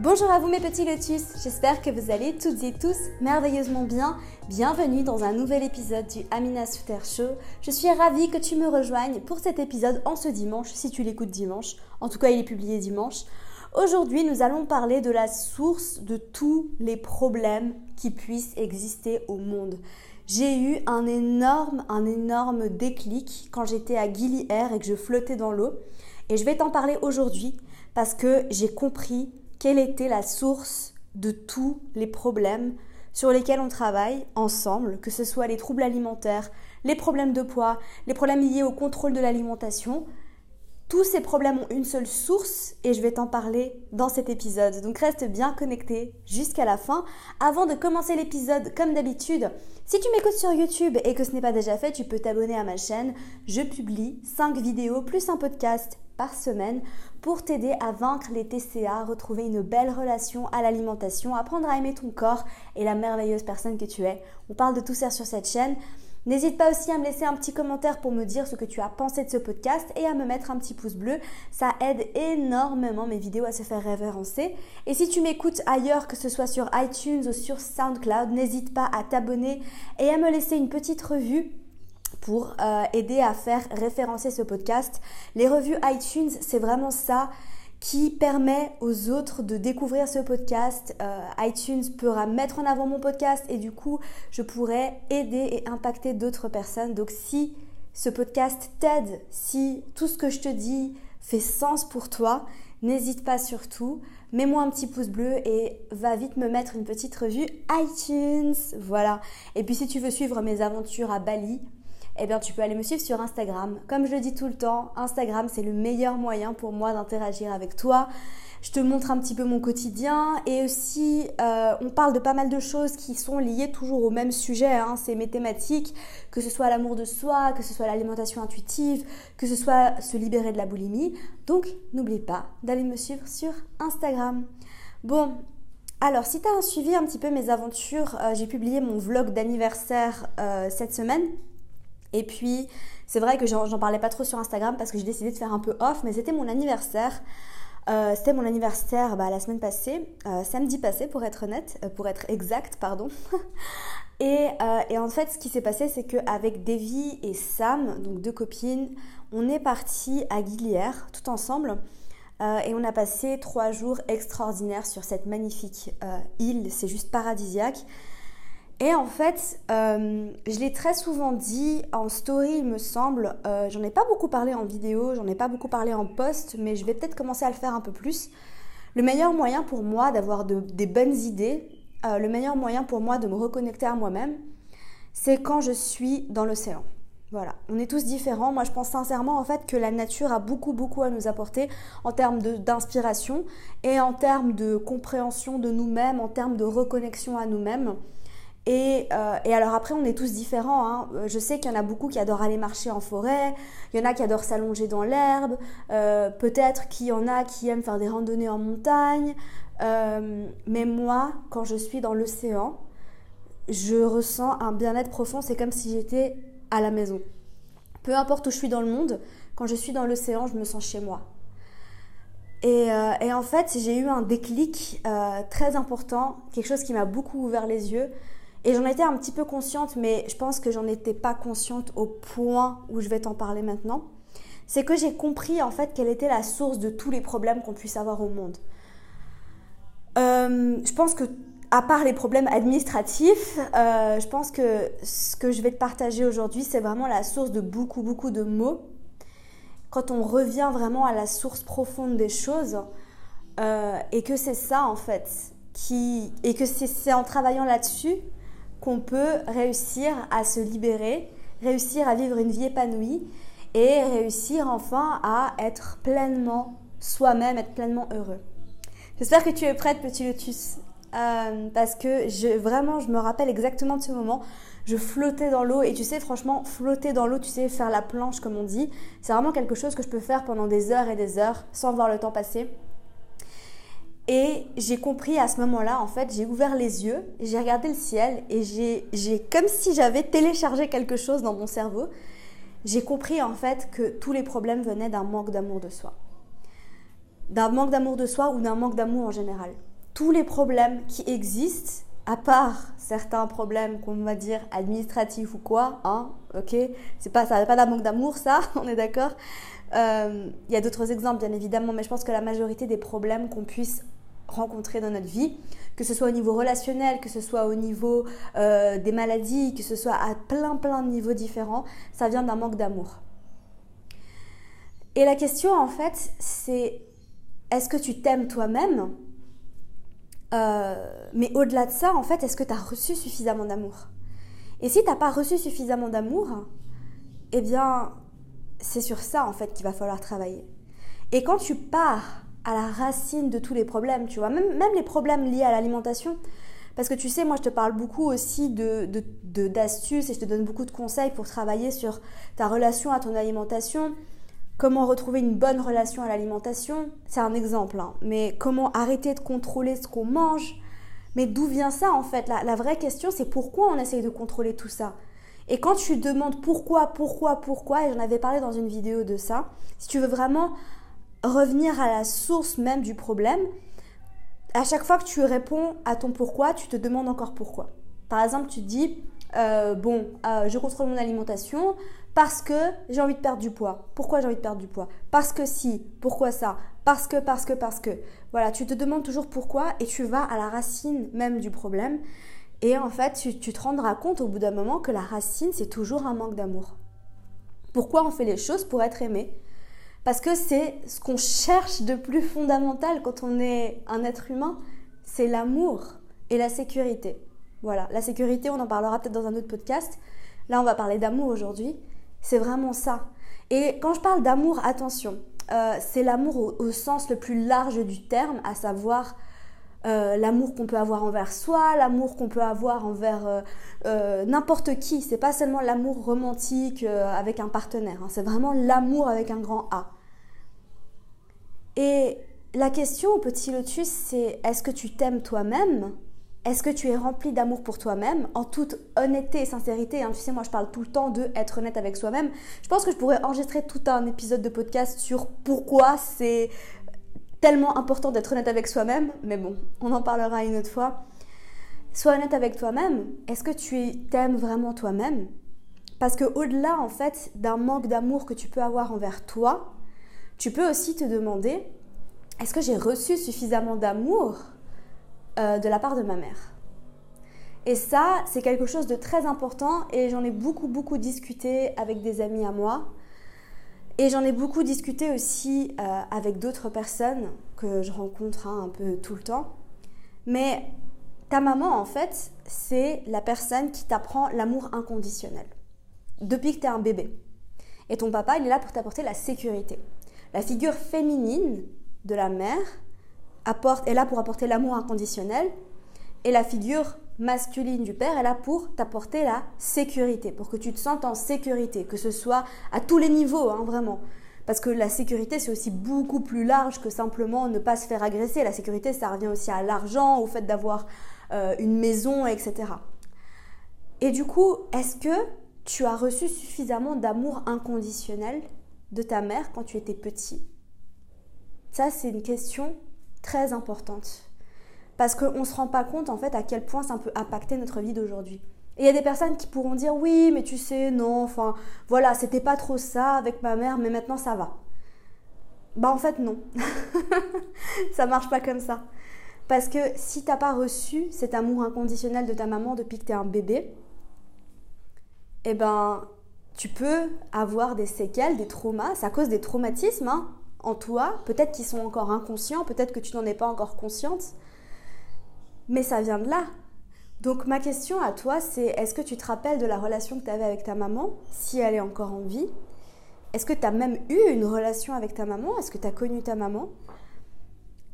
Bonjour à vous mes petits lotus, j'espère que vous allez toutes et tous merveilleusement bien. Bienvenue dans un nouvel épisode du Amina Souter Show. Je suis ravie que tu me rejoignes pour cet épisode en ce dimanche, si tu l'écoutes dimanche. En tout cas, il est publié dimanche. Aujourd'hui, nous allons parler de la source de tous les problèmes qui puissent exister au monde. J'ai eu un énorme, un énorme déclic quand j'étais à Gili Air et que je flottais dans l'eau. Et je vais t'en parler aujourd'hui parce que j'ai compris quelle était la source de tous les problèmes sur lesquels on travaille ensemble, que ce soit les troubles alimentaires, les problèmes de poids, les problèmes liés au contrôle de l'alimentation. Tous ces problèmes ont une seule source et je vais t'en parler dans cet épisode. Donc reste bien connecté jusqu'à la fin. Avant de commencer l'épisode, comme d'habitude, si tu m'écoutes sur YouTube et que ce n'est pas déjà fait, tu peux t'abonner à ma chaîne. Je publie 5 vidéos plus un podcast par semaine pour t'aider à vaincre les TCA, retrouver une belle relation à l'alimentation, apprendre à aimer ton corps et la merveilleuse personne que tu es. On parle de tout ça sur cette chaîne. N'hésite pas aussi à me laisser un petit commentaire pour me dire ce que tu as pensé de ce podcast et à me mettre un petit pouce bleu. Ça aide énormément mes vidéos à se faire référencer. Et si tu m'écoutes ailleurs, que ce soit sur iTunes ou sur SoundCloud, n'hésite pas à t'abonner et à me laisser une petite revue pour euh, aider à faire référencer ce podcast. Les revues iTunes, c'est vraiment ça qui permet aux autres de découvrir ce podcast. Euh, iTunes pourra mettre en avant mon podcast et du coup, je pourrais aider et impacter d'autres personnes. Donc si ce podcast t'aide, si tout ce que je te dis fait sens pour toi, n'hésite pas surtout, mets-moi un petit pouce bleu et va vite me mettre une petite revue iTunes. Voilà. Et puis si tu veux suivre mes aventures à Bali, eh bien tu peux aller me suivre sur Instagram. Comme je le dis tout le temps, Instagram c'est le meilleur moyen pour moi d'interagir avec toi. Je te montre un petit peu mon quotidien et aussi euh, on parle de pas mal de choses qui sont liées toujours au même sujet. Hein. C'est mes thématiques, que ce soit l'amour de soi, que ce soit l'alimentation intuitive, que ce soit se libérer de la boulimie. Donc n'oublie pas d'aller me suivre sur Instagram. Bon, alors, si tu as suivi un petit peu mes aventures, euh, j'ai publié mon vlog d'anniversaire euh, cette semaine. Et puis, c'est vrai que j'en parlais pas trop sur Instagram parce que j'ai décidé de faire un peu off, mais c'était mon anniversaire. Euh, c'était mon anniversaire bah, la semaine passée, euh, samedi passé pour être honnête, euh, pour être exact, pardon. et, en fait, ce qui s'est passé, c'est qu'avec Davy et Sam, donc deux copines, on est parti à Guilière tout ensemble. et on a passé trois jours extraordinaires sur cette magnifique île, c'est juste paradisiaque. Et en fait, euh, je l'ai très souvent dit en story, il me semble. Euh, j'en ai pas beaucoup parlé en vidéo, j'en ai pas beaucoup parlé en post, mais je vais peut-être commencer à le faire un peu plus. Le meilleur moyen pour moi d'avoir des bonnes idées, euh, le meilleur moyen pour moi de me reconnecter à moi-même, c'est quand je suis dans l'océan. Voilà, on est tous différents. Moi, je pense sincèrement en fait que la nature a beaucoup, beaucoup à nous apporter en termes d'inspiration et en termes de compréhension de nous-mêmes, en termes de reconnexion à nous-mêmes. Euh, et, alors après, on est tous différents. Hein. Euh, je sais qu'il y en a beaucoup qui adorent aller marcher en forêt, il y en a qui adorent s'allonger dans l'herbe, euh, peut-être qu'il y en a qui aiment faire des randonnées en montagne. mais moi, quand je suis dans l'océan, je ressens un bien-être profond. C'est comme si j'étais à la maison. Peu importe où je suis dans le monde, quand je suis dans l'océan, je me sens chez moi. Et, et en fait, j'ai eu un déclic très important, quelque chose qui m'a beaucoup ouvert les yeux. Et j'en étais un petit peu consciente, mais je pense que j'en étais pas consciente au point où je vais t'en parler maintenant. C'est que j'ai compris en fait quelle était la source de tous les problèmes qu'on puisse avoir au monde. Euh, je pense que, à part les problèmes administratifs, euh, je pense que ce que je vais te partager aujourd'hui, c'est vraiment la source de beaucoup, beaucoup de mots. Quand on revient vraiment à la source profonde des choses, euh, et que c'est ça en fait, qui, et que c'est en travaillant là-dessus qu'on peut réussir à se libérer, réussir à vivre une vie épanouie et réussir enfin à être pleinement soi-même, être pleinement heureux. J'espère que tu es prête, petit lotus, euh, parce que vraiment, je me rappelle exactement de ce moment. Je flottais dans l'eau et tu sais, franchement, flotter dans l'eau, tu sais, faire la planche comme on dit, c'est vraiment quelque chose que je peux faire pendant des heures et des heures sans voir le temps passer. Et j'ai compris à ce moment-là, en fait, j'ai ouvert les yeux, j'ai regardé le ciel et j'ai, comme si j'avais téléchargé quelque chose dans mon cerveau, j'ai compris en fait que tous les problèmes venaient d'un manque d'amour de soi. D'un manque d'amour de soi ou d'un manque d'amour en général. Tous les problèmes qui existent, à part certains problèmes qu'on va dire administratifs ou quoi, hein, ok, c'est pas, pas d'un manque d'amour ça, on est d'accord. Euh, il y a d'autres exemples bien évidemment, mais je pense que la majorité des problèmes qu'on puisse rencontrer dans notre vie, que ce soit au niveau relationnel, que ce soit au niveau euh, des maladies, que ce soit à plein plein de niveaux différents, ça vient d'un manque d'amour. Et la question en fait, c'est est-ce que tu t'aimes toi-même? Euh, Mais au-delà de ça, en fait, est-ce que tu as reçu suffisamment d'amour? Et si tu n'as pas reçu suffisamment d'amour, eh bien, c'est sur ça en fait qu'il va falloir travailler. Et quand tu pars à la racine de tous les problèmes, tu vois, même, les problèmes liés à l'alimentation. Parce que tu sais, moi je te parle beaucoup aussi de, d'astuces et je te donne beaucoup de conseils pour travailler sur ta relation à ton alimentation, comment retrouver une bonne relation à l'alimentation. C'est un exemple, hein. mais comment arrêter de contrôler ce qu'on mange. Mais d'où vient ça en fait? La, la vraie question c'est pourquoi on essaye de contrôler tout ça? Et quand tu demandes pourquoi, pourquoi, pourquoi, et j'en avais parlé dans une vidéo de ça, si tu veux vraiment revenir à la source même du problème, à chaque fois que tu réponds à ton pourquoi, tu te demandes encore pourquoi. Par exemple, tu te dis, euh, bon, euh, je contrôle mon alimentation parce que j'ai envie de perdre du poids. Pourquoi j'ai envie de perdre du poids? Parce que si, pourquoi ça? Parce que, parce que, parce que. Voilà, tu te demandes toujours pourquoi et tu vas à la racine même du problème. Et en fait, tu, tu te rendras compte au bout d'un moment que la racine, c'est toujours un manque d'amour. Pourquoi on fait les choses pour être aimé? Parce que c'est ce qu'on cherche de plus fondamental quand on est un être humain, c'est l'amour et la sécurité. Voilà, la sécurité, on en parlera peut-être dans un autre podcast. Là, on va parler d'amour aujourd'hui. C'est vraiment ça. Et quand je parle d'amour, attention, euh, c'est l'amour au, sens le plus large du terme, à savoir euh, l'amour qu'on peut avoir envers soi, l'amour qu'on peut avoir envers euh, n'importe qui. C'est pas seulement l'amour romantique avec un partenaire. Hein. C'est vraiment l'amour avec un grand A. Et la question au petit lotus, c'est est-ce que tu t'aimes toi-même? Est-ce que tu es rempli d'amour pour toi-même? En toute honnêteté et sincérité, hein, tu sais, moi je parle tout le temps de être honnête avec soi-même. Je pense que je pourrais enregistrer tout un épisode de podcast sur pourquoi c'est tellement important d'être honnête avec soi-même, mais bon, on en parlera une autre fois. Sois honnête avec toi-même. Est-ce que tu t'aimes vraiment toi-même? Parce que au-delà en fait d'un manque d'amour que tu peux avoir envers toi, tu peux aussi te demander, est-ce que j'ai reçu suffisamment d'amour euh, de la part de ma mère? Et ça, c'est quelque chose de très important et j'en ai beaucoup, beaucoup discuté avec des amis à moi. Et j'en ai beaucoup discuté aussi euh, avec d'autres personnes que je rencontre hein, un peu tout le temps. Mais ta maman, en fait, c'est la personne qui t'apprend l'amour inconditionnel depuis que tu es un bébé. Et ton papa, il est là pour t'apporter la sécurité. La figure féminine de la mère apporte, est là pour apporter l'amour inconditionnel et la figure masculine du père est là pour t'apporter la sécurité, pour que tu te sentes en sécurité, que ce soit à tous les niveaux, hein, vraiment. Parce que la sécurité, c'est aussi beaucoup plus large que simplement ne pas se faire agresser. La sécurité, ça revient aussi à l'argent, au fait d'avoir euh, une maison, etc. Et du coup, est-ce que tu as reçu suffisamment d'amour inconditionnel? De ta mère quand tu étais petit? Ça, c'est une question très importante. Parce qu'on ne se rend pas compte en fait à quel point ça peut impacter notre vie d'aujourd'hui. Et il y a des personnes qui pourront dire oui, mais tu sais, non, enfin, voilà, c'était pas trop ça avec ma mère, mais maintenant ça va. Bah en fait non. ça marche pas comme ça. Parce que si t'as pas reçu cet amour inconditionnel de ta maman depuis que tu es un bébé, eh ben tu peux avoir des séquelles, des traumas, ça cause des traumatismes hein, en toi, peut-être qu'ils sont encore inconscients, peut-être que tu n'en es pas encore consciente, mais ça vient de là. Donc ma question à toi, c'est est-ce que tu te rappelles de la relation que tu avais avec ta maman, si elle est encore en vie? Est-ce que tu as même eu une relation avec ta maman? Est-ce que tu as connu ta maman?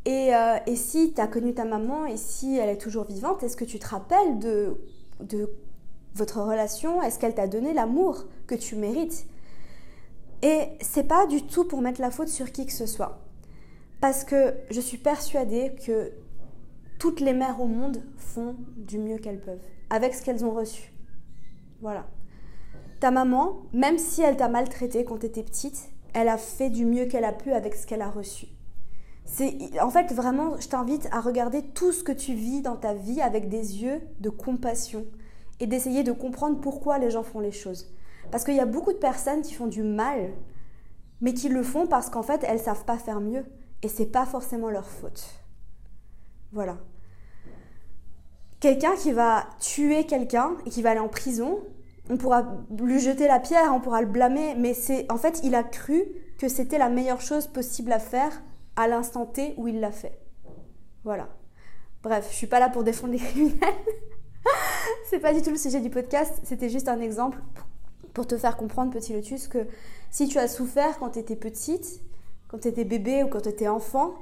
Et, euh, si tu as connu ta maman et si elle est toujours vivante, est-ce que tu te rappelles de, de votre relation Est-ce qu'elle t'a donné l'amour que tu mérites? Et c'est pas du tout pour mettre la faute sur qui que ce soit. Parce que je suis persuadée que toutes les mères au monde font du mieux qu'elles peuvent, avec ce qu'elles ont reçu. Voilà. Ta maman, même si elle t'a maltraité quand tu étais petite, elle a fait du mieux qu'elle a pu avec ce qu'elle a reçu. C'est, en fait, vraiment, je t'invite à regarder tout ce que tu vis dans ta vie avec des yeux de compassion et d'essayer de comprendre pourquoi les gens font les choses. Parce qu'il y a beaucoup de personnes qui font du mal, mais qui le font parce qu'en fait, elles savent pas faire mieux et c'est pas forcément leur faute. Voilà. Quelqu'un qui va tuer quelqu'un et qui va aller en prison, on pourra lui jeter la pierre, on pourra le blâmer, mais c'est en fait, il a cru que c'était la meilleure chose possible à faire à l'instant T où il l'a fait. Voilà. Bref, je suis pas là pour défendre les criminels. Pas du tout le sujet du podcast, c'était juste un exemple pour te faire comprendre, petit Lotus, que si tu as souffert quand tu étais petite, quand tu étais bébé ou quand tu étais enfant,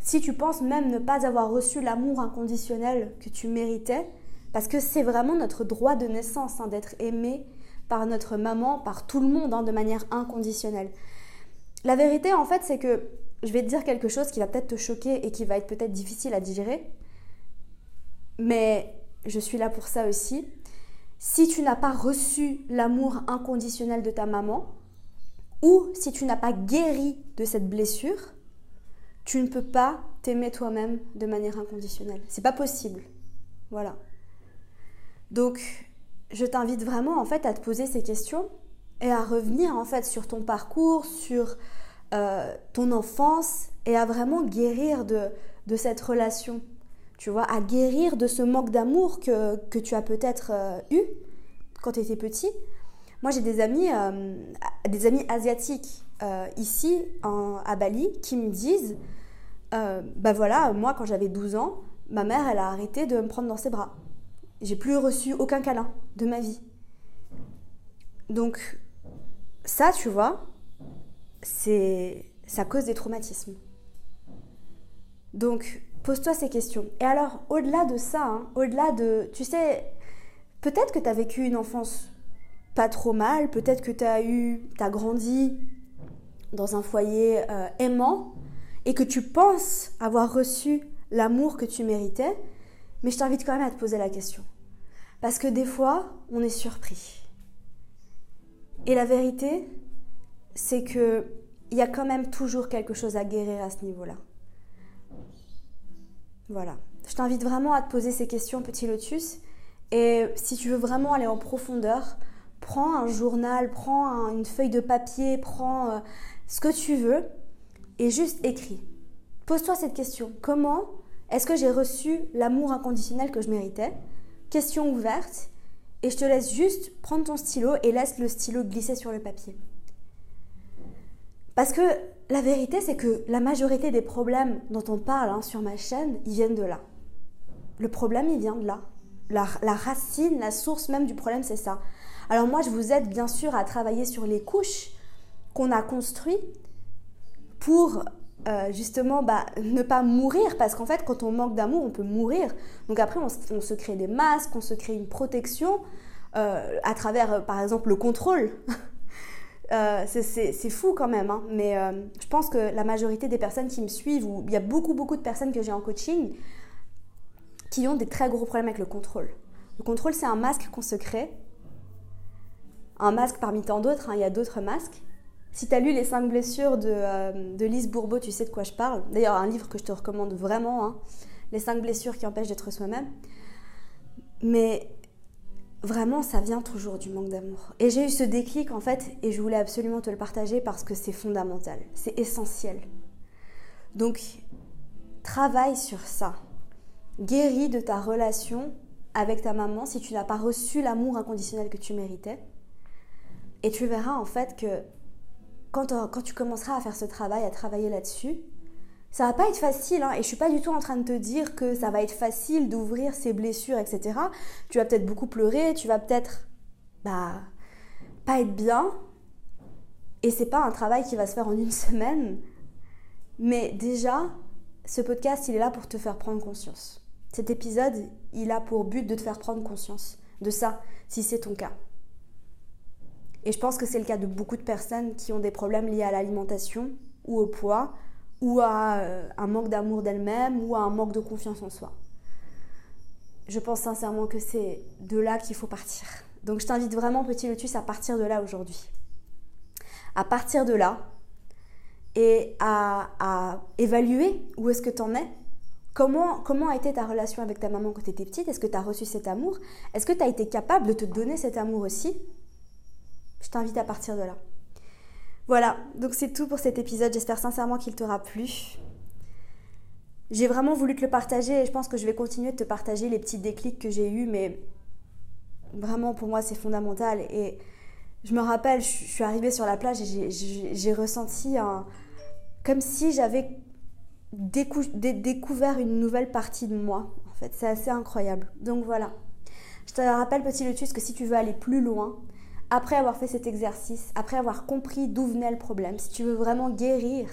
si tu penses même ne pas avoir reçu l'amour inconditionnel que tu méritais, parce que c'est vraiment notre droit de naissance hein, d'être aimé par notre maman, par tout le monde, hein, de manière inconditionnelle. La vérité, en fait, c'est que je vais te dire quelque chose qui va peut-être te choquer et qui va être peut-être difficile à digérer, mais je suis là pour ça aussi. Si tu n'as pas reçu l'amour inconditionnel de ta maman, ou si tu n'as pas guéri de cette blessure, tu ne peux pas t'aimer toi-même de manière inconditionnelle. C'est pas possible. Voilà. Donc, je t'invite vraiment en fait à te poser ces questions et à revenir en fait sur ton parcours, sur euh, ton enfance et à vraiment guérir de, de, cette relation. Tu vois, à guérir de ce manque d'amour que, que, tu as peut-être euh, eu quand tu étais petit. Moi, j'ai des amis, euh, des amis asiatiques ici en, à Bali qui me disent, bah voilà, moi quand j'avais 12 ans, ma mère, elle a arrêté de me prendre dans ses bras. J'ai plus reçu aucun câlin de ma vie. Donc, ça, tu vois, c'est ça cause des traumatismes. Donc, pose-toi ces questions. Et alors, au-delà de ça, hein, au-delà de, tu sais, peut-être que tu as vécu une enfance pas trop mal, peut-être que tu as eu, tu as grandi dans un foyer euh, aimant et que tu penses avoir reçu l'amour que tu méritais, mais je t'invite quand même à te poser la question. Parce que des fois, on est surpris. Et la vérité, c'est que il y a quand même toujours quelque chose à guérir à ce niveau-là. Voilà. Je t'invite vraiment à te poser ces questions, petit lotus. Et si tu veux vraiment aller en profondeur, prends un journal, prends une feuille de papier, prends euh, ce que tu veux et juste écris. Pose-toi cette question. Comment est-ce que j'ai reçu l'amour inconditionnel que je méritais? Question ouverte, et je te laisse juste prendre ton stylo et laisse le stylo glisser sur le papier. Parce que la vérité, c'est que la majorité des problèmes dont on parle hein, sur ma chaîne, ils viennent de là. Le problème, il vient de là. La, racine, la source même du problème, c'est ça. Alors moi, je vous aide bien sûr à travailler sur les couches qu'on a construites pour euh, justement bah, ne pas mourir parce qu'en fait quand on manque d'amour on peut mourir donc après on, se crée des masques on se crée une protection euh, à travers euh, par exemple le contrôle c'est fou quand même hein. mais je pense que la majorité des personnes qui me suivent ou il y a beaucoup beaucoup de personnes que j'ai en coaching qui ont des très gros problèmes avec le contrôle le contrôle c'est un masque qu'on se crée un masque parmi tant d'autres hein. il y a d'autres masques si tu as lu Les 5 blessures de, euh, de, Lise Bourbeau, tu sais de quoi je parle. D'ailleurs, un livre que je te recommande vraiment, hein. Les 5 blessures qui empêchent d'être soi-même. Mais vraiment, ça vient toujours du manque d'amour. Et j'ai eu ce déclic, en fait, et je voulais absolument te le partager parce que c'est fondamental, c'est essentiel. Donc, travaille sur ça. Guéris de ta relation avec ta maman si tu n'as pas reçu l'amour inconditionnel que tu méritais. Et tu verras en fait que euh, quand, tu commenceras à faire ce travail, à travailler là-dessus, ça va pas être facile, hein, et je suis pas du tout en train de te dire que ça va être facile d'ouvrir ces blessures, etc. Tu vas peut-être beaucoup pleurer, tu vas peut-être bah, pas être bien, Et c'est pas un travail qui va se faire en une semaine, mais déjà, ce podcast, il est là pour te faire prendre conscience. Cet épisode, il a pour but de te faire prendre conscience de ça, si c'est ton cas. Et je pense que c'est le cas de beaucoup de personnes qui ont des problèmes liés à l'alimentation ou au poids ou à euh, un manque d'amour d'elle-même ou à un manque de confiance en soi. Je pense sincèrement que c'est de là qu'il faut partir. Donc je t'invite vraiment, petit lotus, à partir de là aujourd'hui. À partir de là et à, évaluer où est-ce que tu en es. Comment, comment a été ta relation avec ta maman quand tu étais petite? Est-ce que tu as reçu cet amour? Est-ce que tu as été capable de te donner cet amour aussi? Je t'invite à partir de là. Voilà, donc c'est tout pour cet épisode. J'espère sincèrement qu'il t'aura plu. J'ai vraiment voulu te le partager et je pense que je vais continuer de te partager les petits déclics que j'ai eus, mais vraiment pour moi c'est fondamental. Et je me rappelle, je suis arrivée sur la plage et j'ai ressenti un. comme si j'avais découvert une nouvelle partie de moi. En fait, c'est assez incroyable. Donc voilà. Je te rappelle, petit Lotus, que si tu veux aller plus loin, après avoir fait cet exercice, après avoir compris d'où venait le problème, si tu veux vraiment guérir,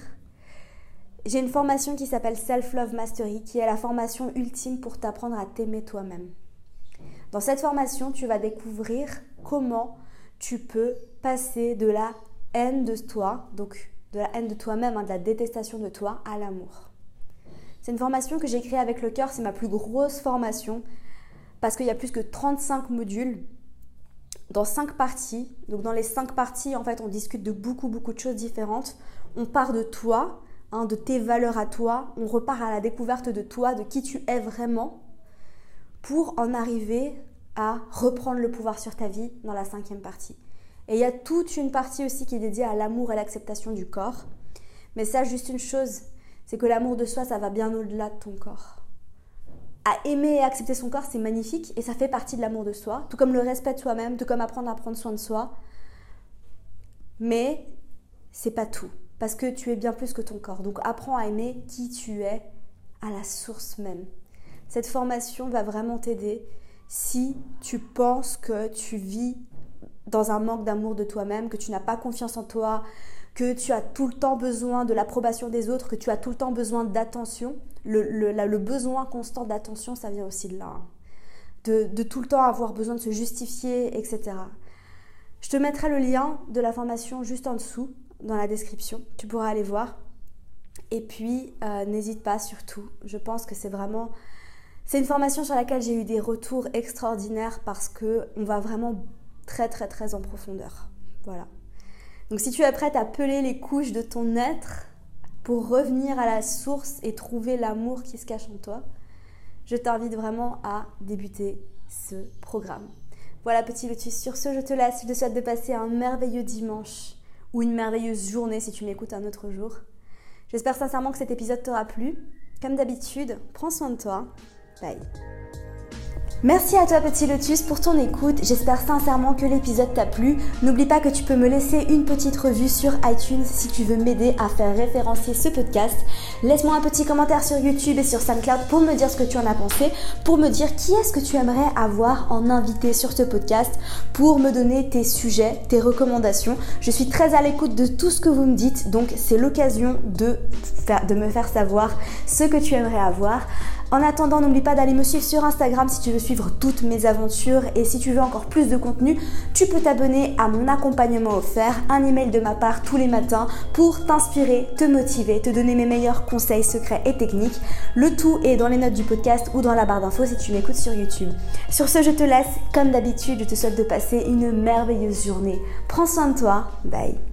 j'ai une formation qui s'appelle Self Love Mastery, qui est la formation ultime pour t'apprendre à t'aimer toi-même. Dans cette formation, tu vas découvrir comment tu peux passer de la haine de toi, donc de la haine de toi-même, hein, de la détestation de toi, à l'amour. C'est une formation que j'ai créée avec le cœur, c'est ma plus grosse formation, parce qu'il y a plus que 35 modules dans cinq parties. Donc dans les cinq parties, en fait, on discute de beaucoup, beaucoup de choses différentes. On part de toi, hein, de tes valeurs à toi. On repart à la découverte de toi, de qui tu es vraiment, pour en arriver à reprendre le pouvoir sur ta vie dans la cinquième partie. Et il y a toute une partie aussi qui est dédiée à l'amour et l'acceptation du corps. Mais ça, juste une chose, c'est que l'amour de soi, ça va bien au-delà de ton corps aimer et accepter son corps, c'est magnifique et ça fait partie de l'amour de soi, tout comme le respect de soi-même, tout comme apprendre à prendre soin de soi. Mais c'est pas tout, parce que tu es bien plus que ton corps. Donc apprends à aimer qui tu es à la source même. Cette formation va vraiment t'aider si tu penses que tu vis dans un manque d'amour de toi-même, que tu n'as pas confiance en toi, que tu as tout le temps besoin de l'approbation des autres, que tu as tout le temps besoin d'attention. Le, besoin constant d'attention, ça vient aussi de là. Hein. De, tout le temps avoir besoin de se justifier, etc. Je te mettrai le lien de la formation juste en dessous, dans la description. Tu pourras aller voir. Et puis, euh, n'hésite pas surtout. Je pense que c'est vraiment... C'est une formation sur laquelle j'ai eu des retours extraordinaires parce que on va vraiment très très très en profondeur. Voilà. Donc si tu es prête à peler les couches de ton être pour revenir à la source et trouver l'amour qui se cache en toi, je t'invite vraiment à débuter ce programme. Voilà petit lotus, sur ce je te laisse, je te souhaite de passer un merveilleux dimanche ou une merveilleuse journée si tu m'écoutes un autre jour. J'espère sincèrement que cet épisode t'aura plu. Comme d'habitude, prends soin de toi. Bye. Merci à toi petit lotus pour ton écoute, j'espère sincèrement que l'épisode t'a plu. N'oublie pas que tu peux me laisser une petite revue sur iTunes si tu veux m'aider à faire référencer ce podcast. Laisse-moi un petit commentaire sur YouTube et sur SoundCloud pour me dire ce que tu en as pensé, pour me dire qui est-ce que tu aimerais avoir en invité sur ce podcast, pour me donner tes sujets, tes recommandations. Je suis très à l'écoute de tout ce que vous me dites, donc c'est l'occasion de, de me faire savoir ce que tu aimerais avoir. En attendant, n'oublie pas d'aller me suivre sur Instagram si tu veux suivre toutes mes aventures et si tu veux encore plus de contenu, tu peux t'abonner à mon accompagnement offert, un email de ma part tous les matins pour t'inspirer, te motiver, te donner mes meilleurs conseils secrets et techniques. Le tout est dans les notes du podcast ou dans la barre d'infos si tu m'écoutes sur YouTube. Sur ce, je te laisse. Comme d'habitude, je te souhaite de passer une merveilleuse journée. Prends soin de toi. Bye.